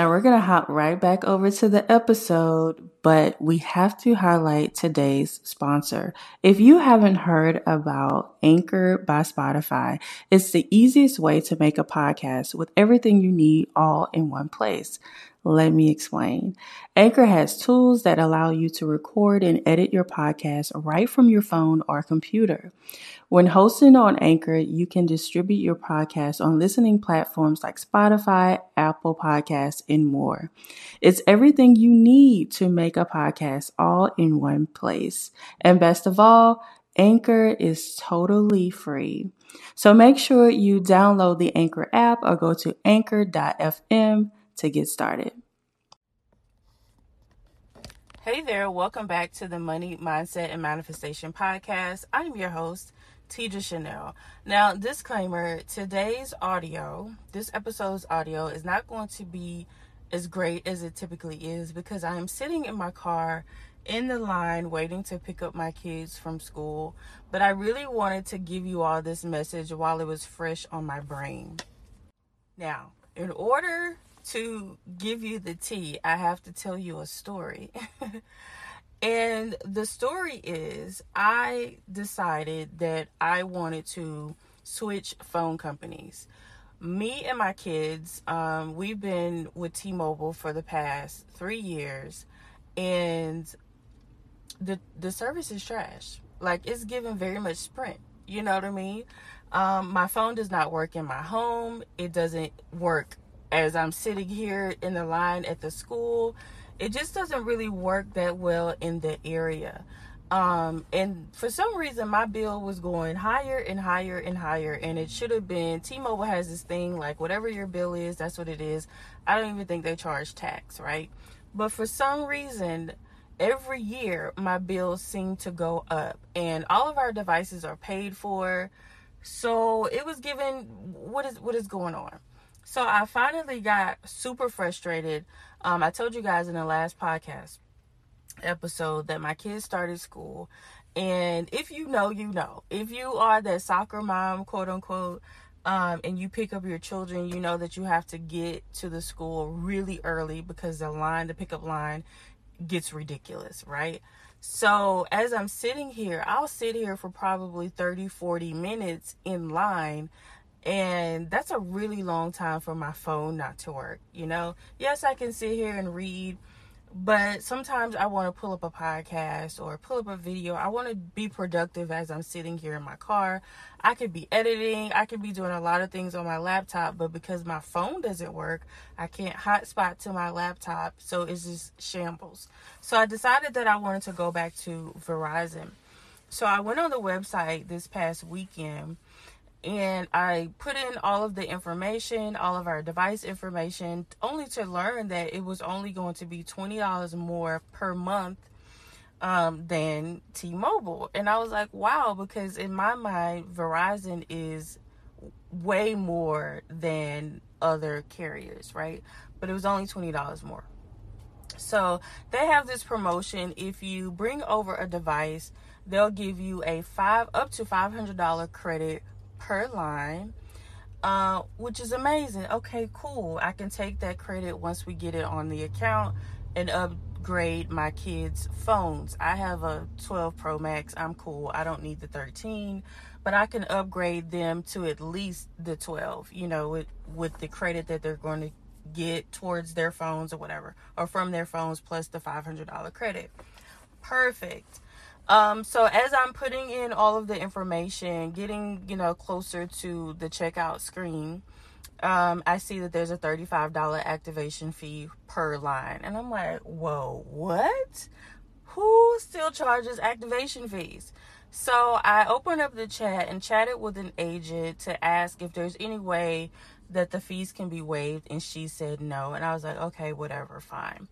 Now we're going to hop right back over to the episode, but we have to highlight today's sponsor. If you haven't heard about Anchor by Spotify, it's the easiest way to make a podcast with everything you need all in one place. Let me explain. Anchor has tools that allow you to record and edit your podcast right from your phone or computer. When hosting on Anchor, you can distribute your podcast on listening platforms like Spotify, Apple Podcasts, and more. It's everything you need to make a podcast all in one place. And best of all, Anchor is totally free. So make sure you download the Anchor app or go to anchor.fm to get started. Hey there, welcome back to the Money Mindset and Manifestation Podcast. I'm your host, Tidra Chanel. Now, disclaimer today's audio, this episode's audio, is not going to be as great as it typically is because I am sitting in my car in the line waiting to pick up my kids from school. But I really wanted to give you all this message while it was fresh on my brain. Now, in order to give you the tea, I have to tell you a story. and the story is I decided that I wanted to switch phone companies. Me and my kids, um, we've been with T Mobile for the past three years, and the the service is trash. Like it's given very much Sprint. You know what I mean? Um, my phone does not work in my home. It doesn't work as I'm sitting here in the line at the school, it just doesn't really work that well in the area. Um, and for some reason, my bill was going higher and higher and higher, and it should have been. T Mobile has this thing like whatever your bill is, that's what it is. I don't even think they charge tax, right? But for some reason, every year my bills seem to go up, and all of our devices are paid for. So it was given what is what is going on. So I finally got super frustrated. Um, I told you guys in the last podcast episode that my kids started school. And if you know, you know. If you are that soccer mom, quote unquote, um, and you pick up your children, you know that you have to get to the school really early because the line, the pickup line, gets ridiculous, right? So as I'm sitting here, I'll sit here for probably 30, 40 minutes in line and that's a really long time for my phone not to work, you know? Yes, I can sit here and read, but sometimes I want to pull up a podcast or pull up a video. I want to be productive as I'm sitting here in my car. I could be editing, I could be doing a lot of things on my laptop, but because my phone doesn't work, I can't hotspot to my laptop, so it's just shambles. So I decided that I wanted to go back to Verizon. So I went on the website this past weekend and I put in all of the information, all of our device information, only to learn that it was only going to be $20 more per month um, than T Mobile. And I was like, wow, because in my mind, Verizon is way more than other carriers, right? But it was only $20 more. So they have this promotion. If you bring over a device, they'll give you a five up to $500 credit per line, uh, which is amazing. Okay, cool. I can take that credit once we get it on the account and upgrade my kids' phones. I have a 12 Pro Max. I'm cool. I don't need the 13, but I can upgrade them to at least the 12, you know, with, with the credit that they're going to get towards their phones or whatever, or from their phones plus the $500 credit. Perfect. Um, so as I'm putting in all of the information, getting, you know, closer to the checkout screen, um, I see that there's a $35 activation fee per line. And I'm like, whoa, what? Who still charges activation fees? So I opened up the chat and chatted with an agent to ask if there's any way that the fees can be waived. And she said no. And I was like, okay, whatever, fine.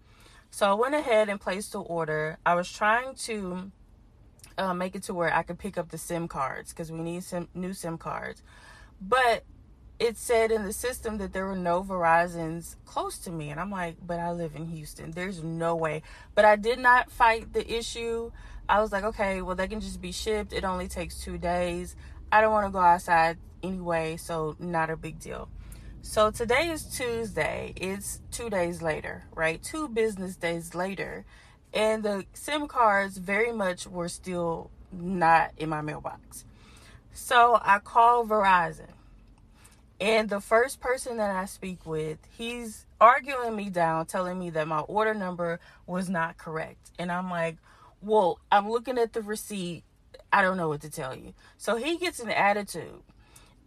So I went ahead and placed the order. I was trying to uh, make it to where I could pick up the SIM cards because we need some new SIM cards. But it said in the system that there were no Verizons close to me. And I'm like, but I live in Houston. There's no way. But I did not fight the issue. I was like, okay, well, they can just be shipped. It only takes two days. I don't want to go outside anyway, so not a big deal. So today is Tuesday. It's two days later, right? Two business days later. And the SIM cards very much were still not in my mailbox. So I call Verizon. And the first person that I speak with, he's arguing me down, telling me that my order number was not correct. And I'm like, well, I'm looking at the receipt. I don't know what to tell you. So he gets an attitude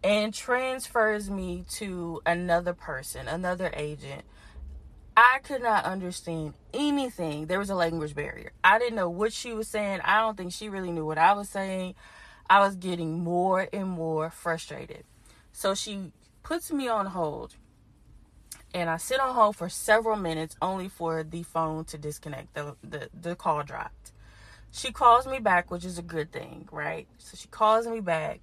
and transfers me to another person, another agent. I could not understand anything. There was a language barrier. I didn't know what she was saying. I don't think she really knew what I was saying. I was getting more and more frustrated. So she puts me on hold. And I sit on hold for several minutes only for the phone to disconnect. The, the, the call dropped. She calls me back, which is a good thing, right? So she calls me back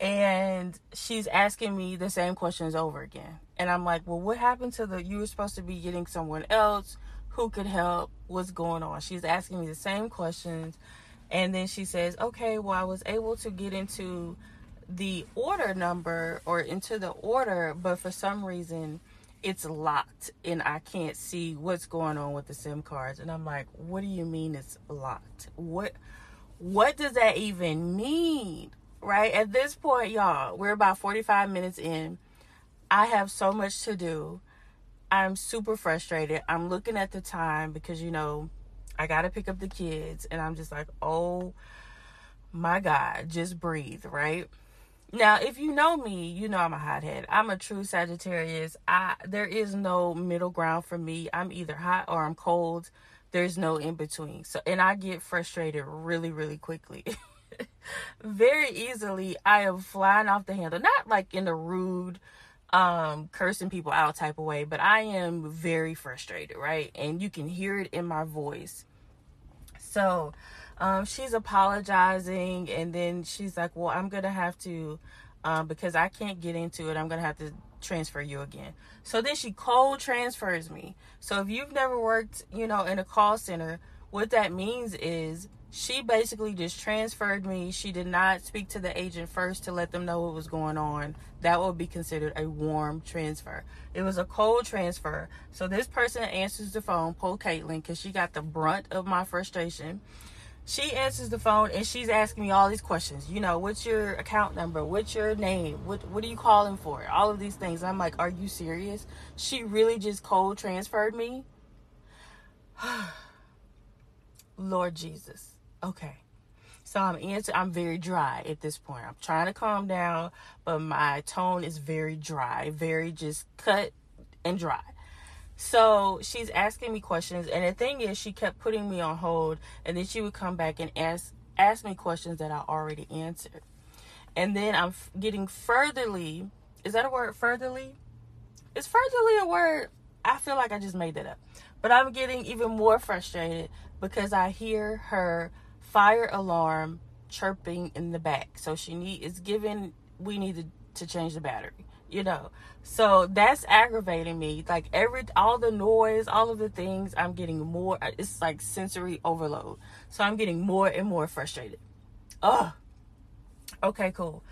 and she's asking me the same questions over again. And I'm like, well, what happened to the, you were supposed to be getting someone else who could help. What's going on? She's asking me the same questions. And then she says, okay, well, I was able to get into the order number or into the order, but for some reason it's locked and I can't see what's going on with the SIM cards. And I'm like, what do you mean it's locked? What what does that even mean? right? At this point, y'all, we're about 45 minutes in. I have so much to do. I'm super frustrated. I'm looking at the time because, you know, I got to pick up the kids. And I'm just like, oh my God, just breathe, right? Now, if you know me, you know I'm a hothead. I'm a true Sagittarius. I there is no middle ground for me. I'm either hot or I'm cold. There's no in between. So and I get frustrated really, really quickly. very easily I am flying off the handle. Not like in a rude, um, cursing people out type of way, but I am very frustrated, right? And you can hear it in my voice. So um, she's apologizing, and then she's like, Well, I'm gonna have to, um, because I can't get into it, I'm gonna have to transfer you again. So then she cold transfers me. So if you've never worked, you know, in a call center, what that means is she basically just transferred me. She did not speak to the agent first to let them know what was going on. That would be considered a warm transfer. It was a cold transfer. So this person answers the phone, Paul Caitlin, because she got the brunt of my frustration. She answers the phone and she's asking me all these questions. You know, what's your account number? What's your name? What what are you calling for? All of these things. I'm like, are you serious? She really just cold transferred me. Lord Jesus. Okay. So I'm answer I'm very dry at this point. I'm trying to calm down, but my tone is very dry, very just cut and dry. So she's asking me questions, and the thing is, she kept putting me on hold, and then she would come back and ask ask me questions that I already answered. And then I'm getting furtherly. Is that a word? Furtherly? Is furtherly a word? I feel like I just made that up. But I'm getting even more frustrated because I hear her fire alarm chirping in the back. So she need is given we needed to change the battery, you know. So that's aggravating me. Like every all the noise, all of the things, I'm getting more it's like sensory overload. So I'm getting more and more frustrated. Oh. Okay, cool.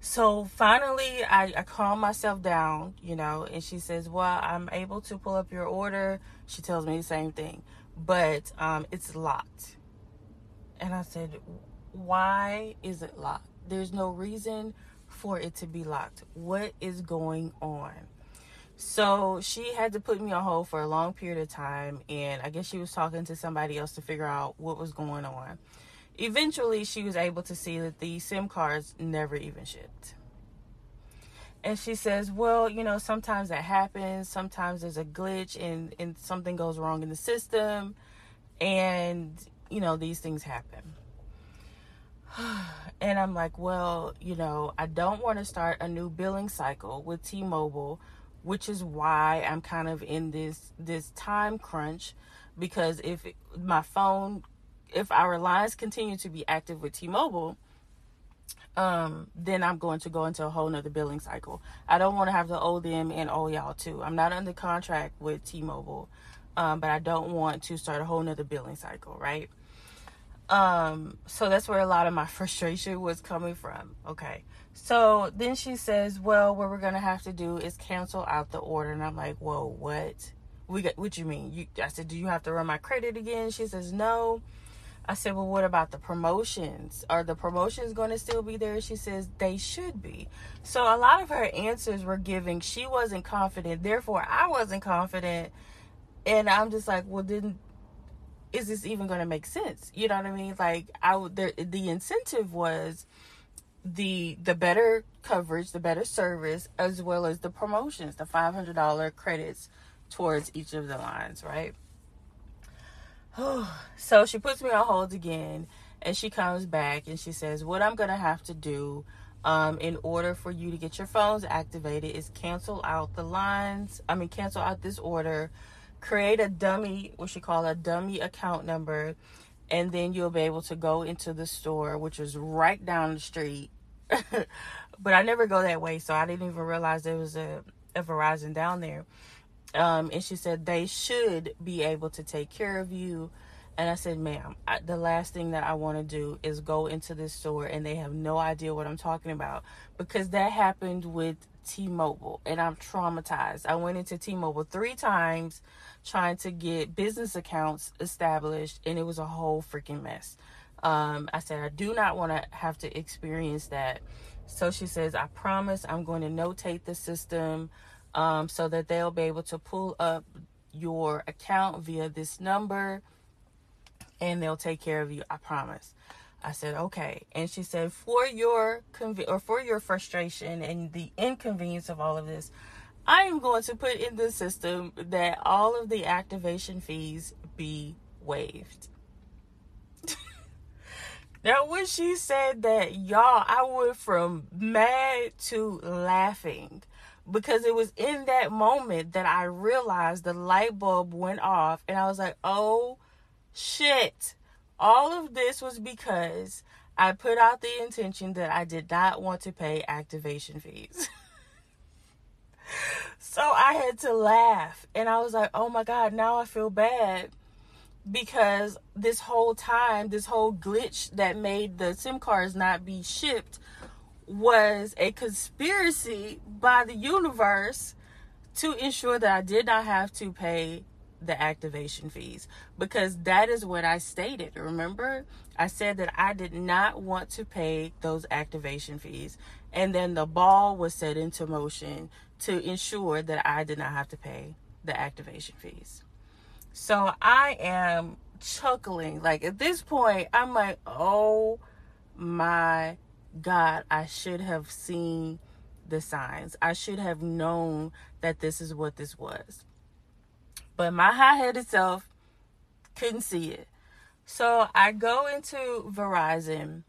So finally I, I calm myself down, you know, and she says, Well, I'm able to pull up your order. She tells me the same thing. But um it's locked and I said, Why is it locked? There's no reason for it to be locked. What is going on? So she had to put me on hold for a long period of time, and I guess she was talking to somebody else to figure out what was going on. Eventually, she was able to see that the SIM cards never even shipped. And she says, Well, you know, sometimes that happens. Sometimes there's a glitch and, and something goes wrong in the system. And you know, these things happen. And I'm like, well, you know, I don't want to start a new billing cycle with T-Mobile, which is why I'm kind of in this this time crunch because if my phone if our lines continue to be active with T-Mobile, um, then I'm going to go into a whole nother billing cycle. I don't want to have to owe them and owe y'all too. I'm not under contract with T-Mobile, um, but I don't want to start a whole nother billing cycle, right? Um, so that's where a lot of my frustration was coming from. Okay. So then she says, "Well, what we're gonna have to do is cancel out the order." And I'm like, "Whoa, what? We got what you mean?" You, I said, "Do you have to run my credit again?" She says, "No." I said, "Well, what about the promotions? Are the promotions going to still be there?" She says, "They should be." So a lot of her answers were giving she wasn't confident, therefore I wasn't confident, and I'm just like, "Well, then." Is this even going to make sense? You know what I mean? Like I. The, the incentive was the the better coverage, the better service, as well as the promotions, the five hundred dollar credits towards each of the lines, right? so she puts me on hold again, and she comes back and she says, "What I'm gonna have to do." Um, in order for you to get your phones activated is cancel out the lines i mean cancel out this order create a dummy what she call a dummy account number and then you'll be able to go into the store, which is right down the street. but I never go that way, so I didn't even realize there was a, a Verizon down there. Um, and she said they should be able to take care of you. And I said, ma'am, I, the last thing that I want to do is go into this store and they have no idea what I'm talking about because that happened with T Mobile and I'm traumatized. I went into T Mobile three times trying to get business accounts established, and it was a whole freaking mess. Um, I said, I do not want to have to experience that. So she says, I promise I'm going to notate the system um, so that they'll be able to pull up your account via this number and they'll take care of you. I promise. I said, okay. And she said, for your conv- or for your frustration and the inconvenience of all of this, I am going to put in the system that all of the activation fees be waived. now, when she said that, y'all, I went from mad to laughing because it was in that moment that I realized the light bulb went off and I was like, oh shit. All of this was because I put out the intention that I did not want to pay activation fees. so I had to laugh. And I was like, oh my God, now I feel bad because this whole time, this whole glitch that made the SIM cards not be shipped was a conspiracy by the universe to ensure that I did not have to pay the activation fees because that is what I stated. Remember, I said that I did not want to pay those activation fees. And then the ball was set into motion to ensure that I did not have to pay the activation fees. So I am chuckling. Like at this point, I'm like, oh my God, I should have seen the signs. I should have known that this is what this was. But my high headed self couldn't see it. So I go into Verizon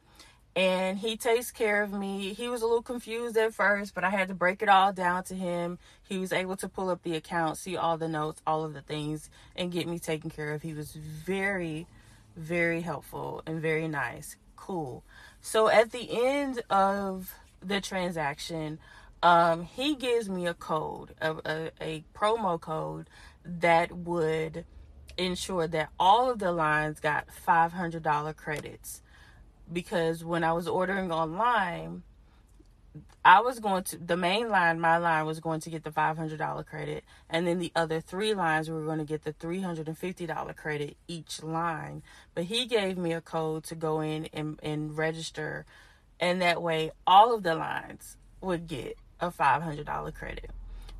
and he takes care of me. He was a little confused at first, but I had to break it all down to him. He was able to pull up the account, see all the notes, all of the things, and get me taken care of. He was very, very helpful and very nice. Cool. So at the end of the transaction, um, he gives me a code, a, a, a promo code that would ensure that all of the lines got $500 credits because when I was ordering online, I was going to the main line, my line was going to get the $500 credit, and then the other three lines were going to get the $350 credit each line. But he gave me a code to go in and, and register, and that way all of the lines would get a $500 credit.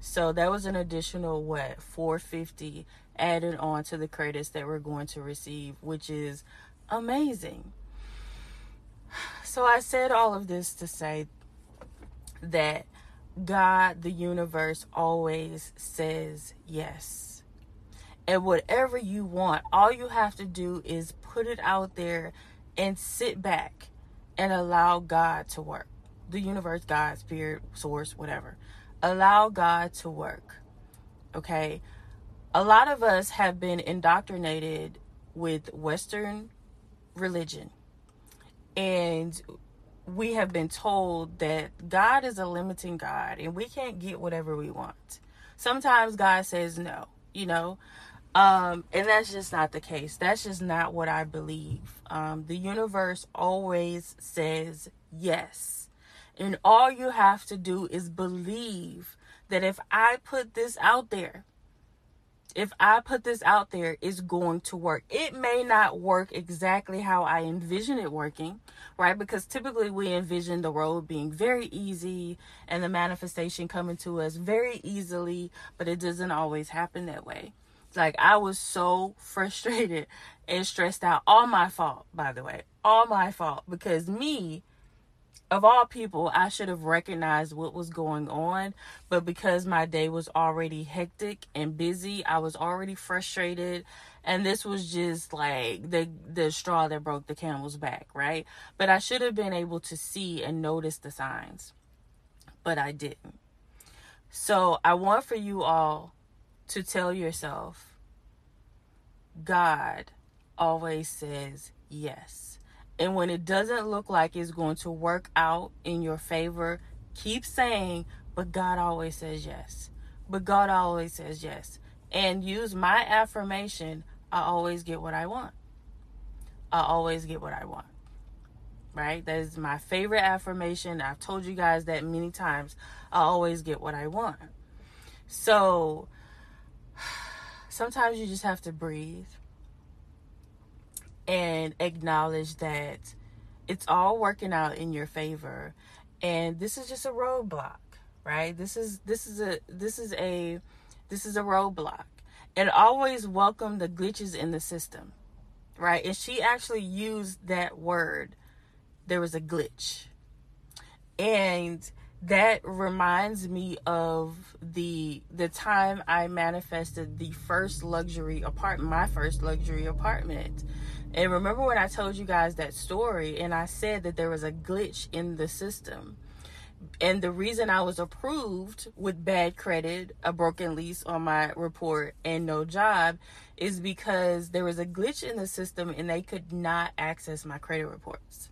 So that was an additional what 450 added on to the credits that we're going to receive, which is amazing. So I said all of this to say that God, the universe, always says yes. And whatever you want, all you have to do is put it out there and sit back and allow God to work. The universe, God, spirit, source, whatever. Allow God to work. Okay? A lot of us have been indoctrinated with Western religion and we have been told that God is a limiting God and we can't get whatever we want. Sometimes God says no, you know. Um, and that's just not the case. That's just not what I believe. Um, the universe always says yes. And all you have to do is believe that if I put this out there, if I put this out there, it's going to work. It may not work exactly how I envision it working, right? Because typically we envision the road being very easy and the manifestation coming to us very easily, but it doesn't always happen that way. Like I was so frustrated and stressed out. All my fault, by the way. All my fault because me of all people, I should have recognized what was going on, but because my day was already hectic and busy, I was already frustrated, and this was just like the the straw that broke the camel's back, right? But I should have been able to see and notice the signs, but I didn't. So I want for you all to tell yourself, God always says yes and when it doesn't look like it's going to work out in your favor, keep saying, but God always says yes. But God always says yes. And use my affirmation I always get what I want. I always get what I want. Right? That is my favorite affirmation. I've told you guys that many times. I always get what I want. So sometimes you just have to breathe and acknowledge that it's all working out in your favor. And this is just a roadblock right? This is this is a this is a this is a roadblock. And always welcome the glitches in the system right? And she actually used that word. There was a glitch. And that reminds me of the the time I manifested the first luxury apartment my first luxury apartment and remember when I told you guys that story and I said that there was a glitch in the system. And the reason I was approved with bad credit, a broken lease on my report, and no job is because there was a glitch in the system and they could not access my credit reports.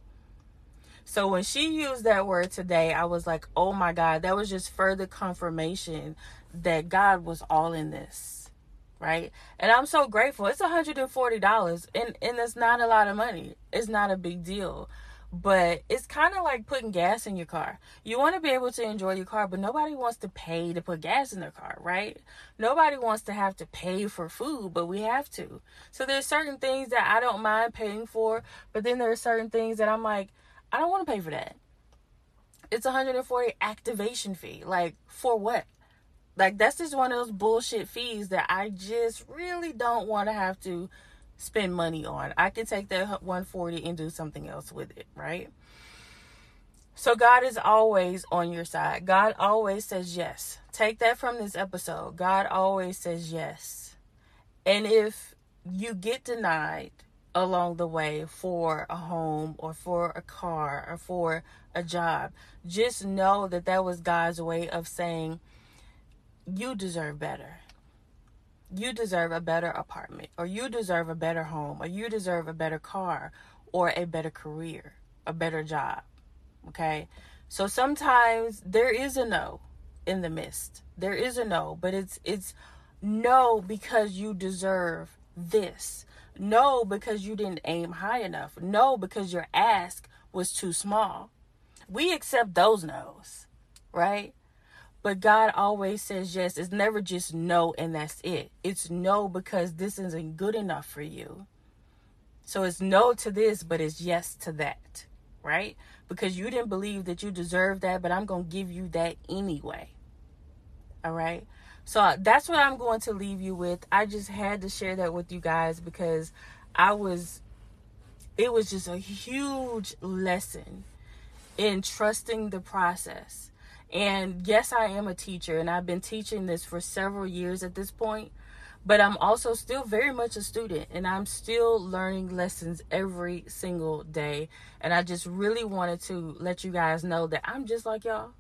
So when she used that word today, I was like, oh my God, that was just further confirmation that God was all in this right? And I'm so grateful. It's $140 and and it's not a lot of money. It's not a big deal. But it's kind of like putting gas in your car. You want to be able to enjoy your car, but nobody wants to pay to put gas in their car, right? Nobody wants to have to pay for food, but we have to. So there's certain things that I don't mind paying for, but then there are certain things that I'm like, I don't want to pay for that. It's 140 activation fee. Like for what? Like that's just one of those bullshit fees that I just really don't want to have to spend money on. I can take that 140 and do something else with it, right? So God is always on your side. God always says yes. Take that from this episode. God always says yes. And if you get denied along the way for a home or for a car or for a job, just know that that was God's way of saying, you deserve better. You deserve a better apartment, or you deserve a better home, or you deserve a better car, or a better career, a better job. Okay? So sometimes there is a no in the midst. There is a no, but it's it's no because you deserve this. No because you didn't aim high enough. No because your ask was too small. We accept those no's, right? But God always says yes. It's never just no and that's it. It's no because this isn't good enough for you. So it's no to this, but it's yes to that, right? Because you didn't believe that you deserve that, but I'm going to give you that anyway. All right? So uh, that's what I'm going to leave you with. I just had to share that with you guys because I was, it was just a huge lesson in trusting the process and yes, I am a teacher, and I've been teaching this for several years at this point. But I'm also still very much a student, and I'm still learning lessons every single day. And I just really wanted to let you guys know that I'm just like y'all.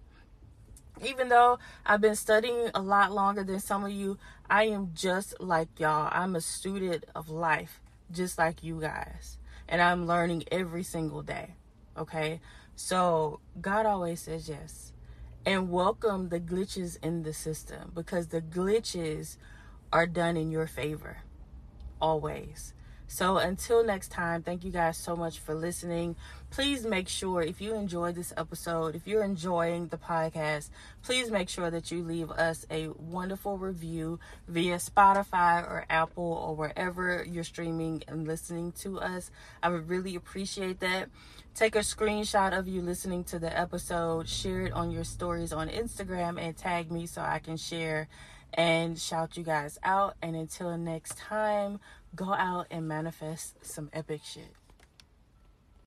Even though I've been studying a lot longer than some of you, I am just like y'all. I'm a student of life, just like you guys. And I'm learning every single day. Okay? So God always says yes and welcome the glitches in the system because the glitches are done in your favor. always. So until next time, thank you guys so much for listening. Please make sure if you enjoyed this episode, if you're enjoying the podcast, please make sure that you leave us a wonderful review via Spotify or Apple or wherever you're streaming and listening to us. I would really appreciate that. Take a screenshot of you listening to the episode, share it on your stories on Instagram, and tag me so I can share and shout you guys out. And until next time, go out and manifest some epic shit.